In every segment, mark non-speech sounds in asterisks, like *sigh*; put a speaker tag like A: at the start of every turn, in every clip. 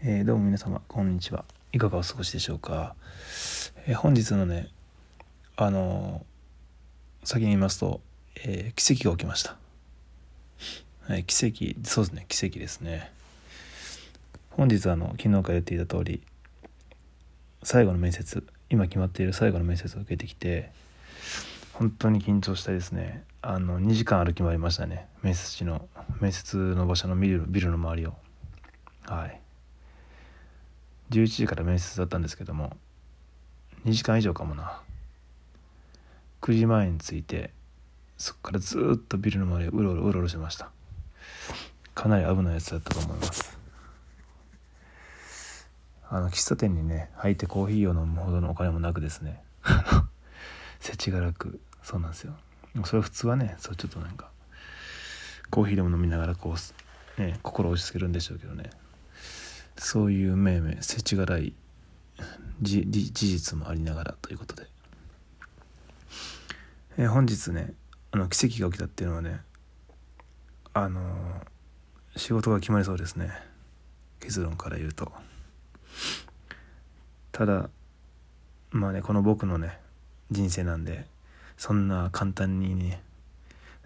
A: えー、どうも皆様こんにちは。いかがお過ごしでしょうか、えー、本日のねあのー、先に言いますと、え奇跡が起きました。はい奇跡そうですね奇跡ですね。本日あの昨日から言っていた通り最後の面接今決まっている最後の面接を受けてきて本当に緊張したいですね。あの2時間歩き回りましたね。面接地の面接の場所のビルビルの周りを。はい。11時から面接だったんですけども2時間以上かもな。9時前に着いてそこからずっとビルの周りをうろうろうろうろしました。かなり危ないやつだったと思います。あの喫茶店にね入ってコーヒーを飲むほどのお金もなくですね。世知辛く。そうなんですよ。それは普通はねそうちょっとなんかコーヒーでも飲みながらこうね心を落ち着けるんでしょうけどね。そういう命名世知辛い事実もありながらということで、えー、本日ねあの奇跡が起きたっていうのはねあのー、仕事が決まりそうですね。結論から言うと。ただまあねこの僕のね人生なんでそんな簡単にね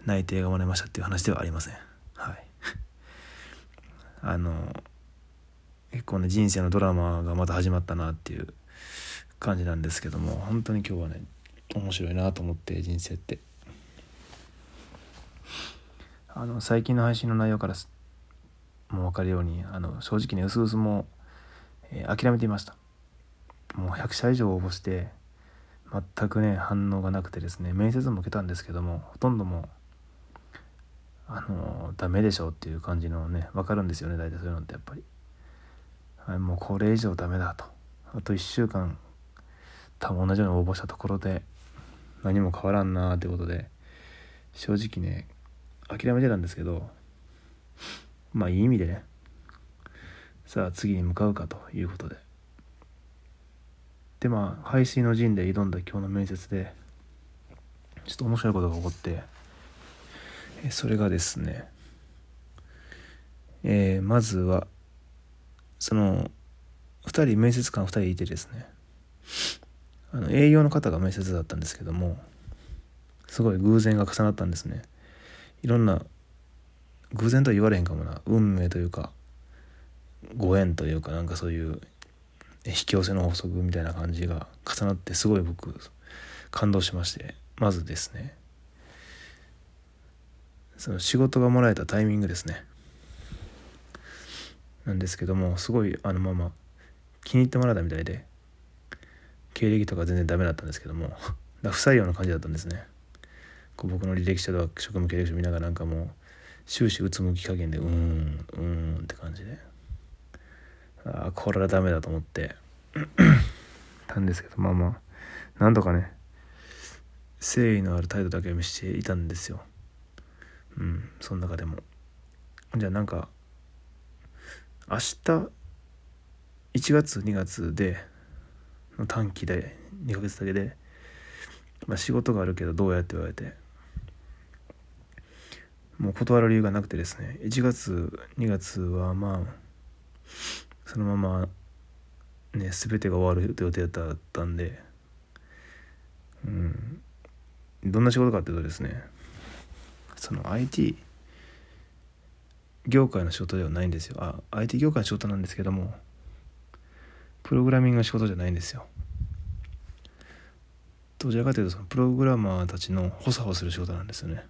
A: 内定がもらいましたっていう話ではありません。はい。*laughs* あのー結構ね人生のドラマがまた始まったなっていう感じなんですけども本当に今日はね面白いなと思って人生って。あの最近の配信の内容からもう分かるようにあの正直ねうすうすもう、えー、諦めていました。もう100社以上応募して全くね反応がなくてですね面接も受けたんですけどもほとんどもあのダメでしょうっていう感じのね分かるんですよね大体そういうのってやっぱり。はい、もうこれ以上ダメだと。あと1週間多分同じように応募したところで何も変わらんなーってことで正直ね諦めてたんですけどまあいい意味でねさあ次に向かうかということで。でまあ排水の陣で挑んだ今日の面接でちょっと面白いことが起こってそれがですねえー、まずはその2人面接官2人いてですね。あの営業の方が面接だったんですけどもすごい偶然が重なったんですね。いろんな偶然とは言われへんかもな。運命というかご縁というかなんかそういう引き寄せの法則みたいな感じが重なってすごい僕感動しましてまずですね。その仕事がもらえたタイミングですね。なんですけどもすごいあのまま気に入ってもらったみたいで経歴とか全然ダメだったんですけども *laughs* 不採用な感じだったんですね。こう僕の履歴書とか職務経歴書見ながらなんかもう終始うつむき加減でうーんうーんって感じで。ああこれはダメだと思って。たんですけどまあまあなんとかね誠意のある態度だけは見せていたんですよ。うんその中でも。じゃあなんか明日1月2月での短期で2ヶ月だけで、まあ、仕事があるけどどうやって言われて。もう断る理由がなくてですね。1月2月はまあそのままね全てが終わる予定だったんで。うん。どんな仕事かっていうとですねその IT 業界の仕事ではないんですよ。あ IT 業界の仕事なんですけどもプログラミングの仕事じゃないんですよ。どちらかというとそのプログラマーたちの補佐をする仕事なんですよね。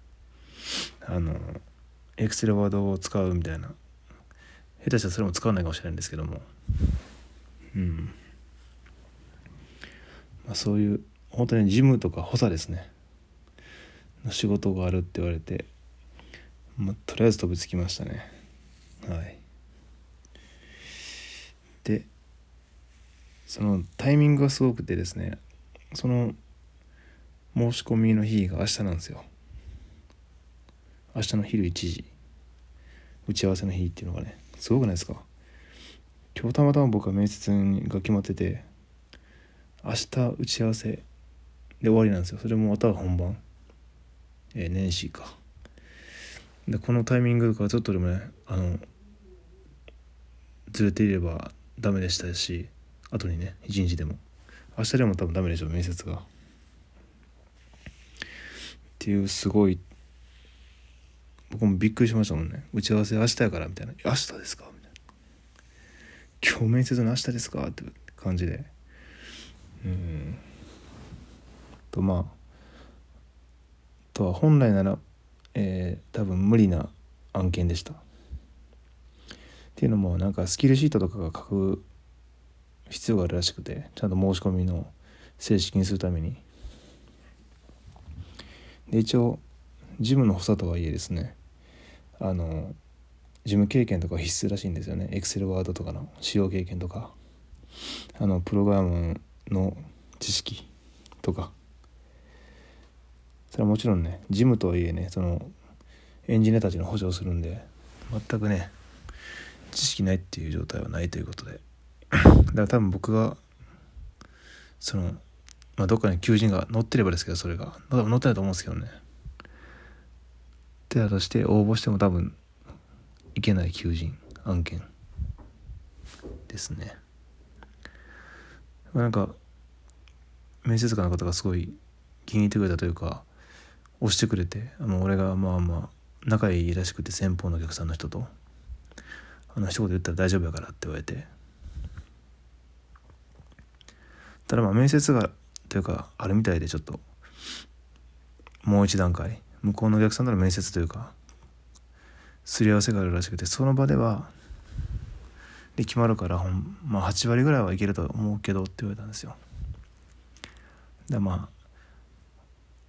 A: あのエクセルワードを使うみたいな。下手したらそれも使わないかもしれないんですけども。うん。まあそういう本当に事務とか補佐ですね。の仕事があるって言われてまあ、とりあえず飛びつきましたね。はい。でそのタイミングがすごくてですねその申し込みの日が明日なんですよ。明日の昼1時。打ち合わせの日っていうのがねすごくないですか？今日たまたま僕は面接が決まってて明日打ち合わせで終わりなんですよ。それもまた本番。えー、年始か。でこのタイミングとかちょっとでもねあのずれていればダメでしたし後にね一日でも。明日でも多分ダメでしょう面接が。っていうすごい僕もびっくりしましたもんね。打ち合わせ明日やからみたいな「明日ですか?」みたいな「今日面接の明日ですか?」って感じで。うん。とまあとは本来なら、えー、多分無理な案件でした。っていうのもなんかスキルシートとかが書く必要があるらしくてちゃんと申し込みの正式にするために。で一応事務の補佐とはいえですねあの事務経験とか必須らしいんですよね。エクセルワードとかの使用経験とか。あのプログラムの知識とか。それはもちろんね事務とはいえねそのエンジニアたちの補助をするんで全くね知識ないっていう状態はないということで。だから多分僕がそのまあどっかに求人が載ってればですけどそれが。載ってないと思うんですけどね。手だとして応募しても多分いけない求人案件。ですね。なんか面接官の方がすごい気に入ってくれたというか押してくれてあの俺がまあまあ仲いいらしくて先方のお客さんの人とあの一言言ったら大丈夫やからって言われて。ただまあ面接がというかあるみたいでちょっともう一段階向こうのお客さんとの面接というかすり合わせがあるらしくてその場ではで決まるからほん、まあ、8割ぐらいはいけると思うけどって言われたんですよ。だまあ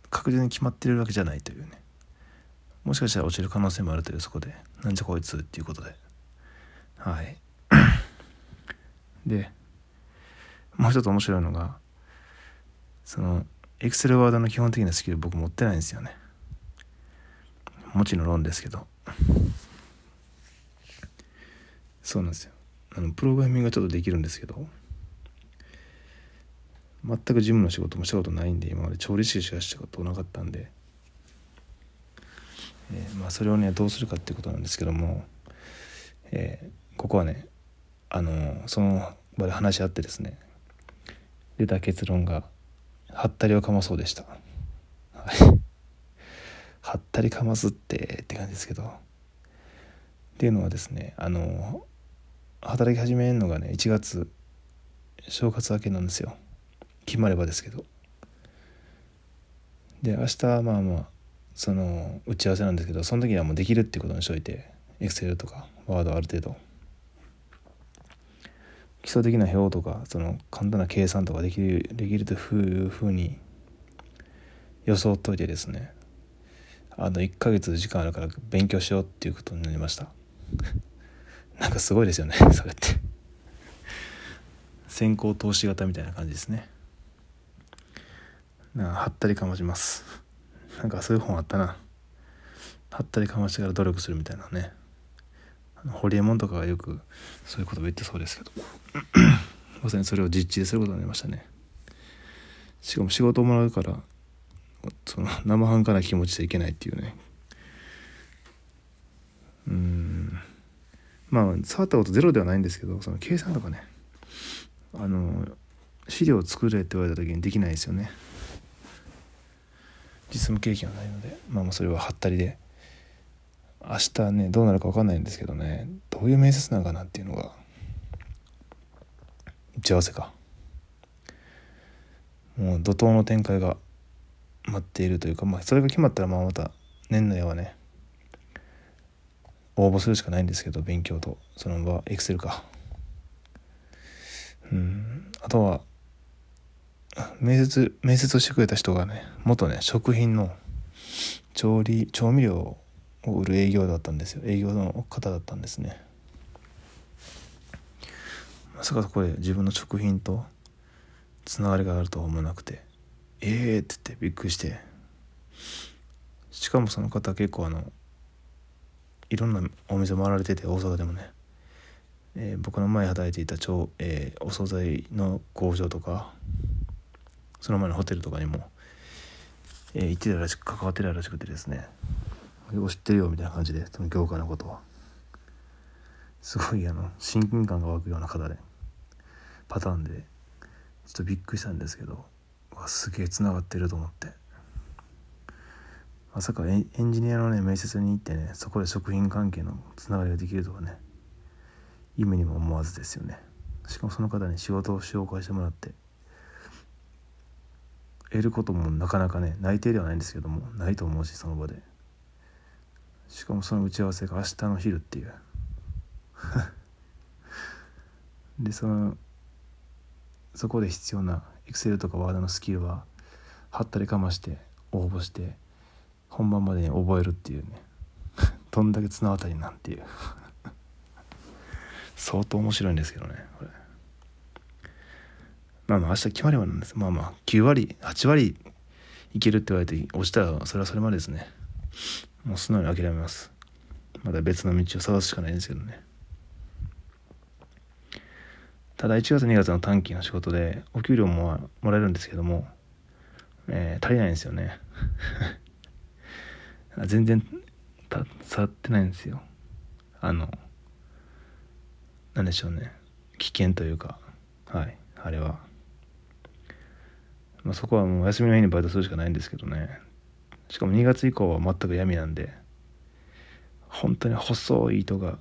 A: 確実に決まってるわけじゃないというね。もしかしたら落ちる可能性もあるというそこで。なんじゃこいつっていうことで。はい。でもう一つ面白いのがそのエクセルワードの基本的なスキル僕持ってないんですよね。もちろん論ですけど。そうなんですよ。あのプログラミングがちょっとできるんですけど。全く事務の仕事もしたことないんで今まで調理師しかしたことなかったんで、えー、まあ、それをねどうするかっていうことなんですけども、えー、ここはねあのその場で話し合ってですね出た結論がはったりをかまそうでした。はったりかますってって感じですけど。っていうのはですねあの働き始めるのがね1月正月明けなんですよ。決まればですけど。で明日まあまあその打ち合わせなんですけどその時はもうできるってことにしといてエクセルとかワードある程度。基礎的な表とかその簡単な計算とかできるできるというふうに装っといてですね。あの1ヶ月時間あるから勉強しようっていうことになりました。*laughs* なんかすごいですよねそれって。先行投資型みたいな感じですね。なはったりかまします。*laughs* なんかそういう本あったな。はったりかましてから努力するみたいなね。ホリエモンとかがよくそういうこと言ってそうですけど。*coughs* まさにそれを実地ですることになりましたね。しかも仕事をもらうからその生半可な気持ちでいけないっていうね。うん。まあ触ったことゼロではないんですけどその計算とかね。あの資料を作れって言われた時にできないですよね。実務経験はないのでまあまあそれははったりで明日ねどうなるか分かんないんですけどねどういう面接なのかなっていうのが打ち合わせか。もう怒涛の展開が待っているというか、まあ、それが決まったらまあまた年内はね応募するしかないんですけど勉強とその場エクセルか。うん。あとは面接面接をしてくれた人がね元ね食品の調理調味料を売る営業だったんですよ。営業の方だったんですね。まさかそこれ自分の食品とつながりがあるとは思わなくてええー、って言ってびっくりして。しかもその方結構あのいろんなお店回られてて大阪でもね、えー、僕の前働いていた超、えー、お惣菜の工場とかその前のホテルとかにも、えー、行ってたらしく関わってたらしくてですね。結構知ってるよみたいな感じでその業界のことはすごいあの親近感が湧くような方でパターンでちょっとびっくりしたんですけどわすげえつながってると思って。まさかエンジニアのね面接に行ってねそこで食品関係のつながりができるとはね夢にも思わずですよね。しかもその方に仕事を紹介してもらって得ることもなかなかね内定ではないんですけどもないと思うしその場で。しかもその打ち合わせが明日の昼っていう。*laughs* でそのそこで必要な Excel とか Word のスキルははったりかまして応募して本番までに覚えるっていうね。*laughs* どんだけ綱渡りなんていう。*laughs* 相当面白いんですけどねこれ。まあまあ明日決まればなんです。まあまあ9割8割いけるって言われて落ちたらそれはそれまでですね。もう素直に諦めます。まだ別の道を探すしかないんですけどね。ただ1月2月の短期の仕事でお給料ももらえるんですけども、えー、足りないんですよね。*laughs* 全然た触ってないんですよ。あのなんでしょうね。危険というか。はい。あれは、まあ、そこはもう休みの日にバイトするしかないんですけどね。しかも2月以降は全く闇なんで本当に細い糸が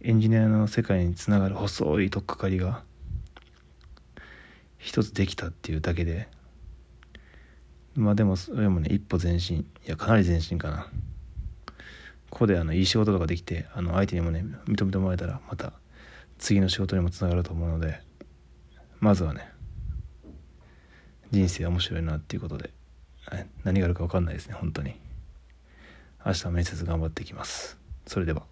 A: エンジニアの世界につながる細い取っかかりが一つできたっていうだけでまあでもそれもね一歩前進いやかなり前進かな。ここであのいい仕事とかできてあの相手にもね認めてもらえたらまた次の仕事にもつながると思うのでまずはね人生面白いなっていうことで、何があるか分かんないですね本当に。明日面接頑張っていきます。それでは。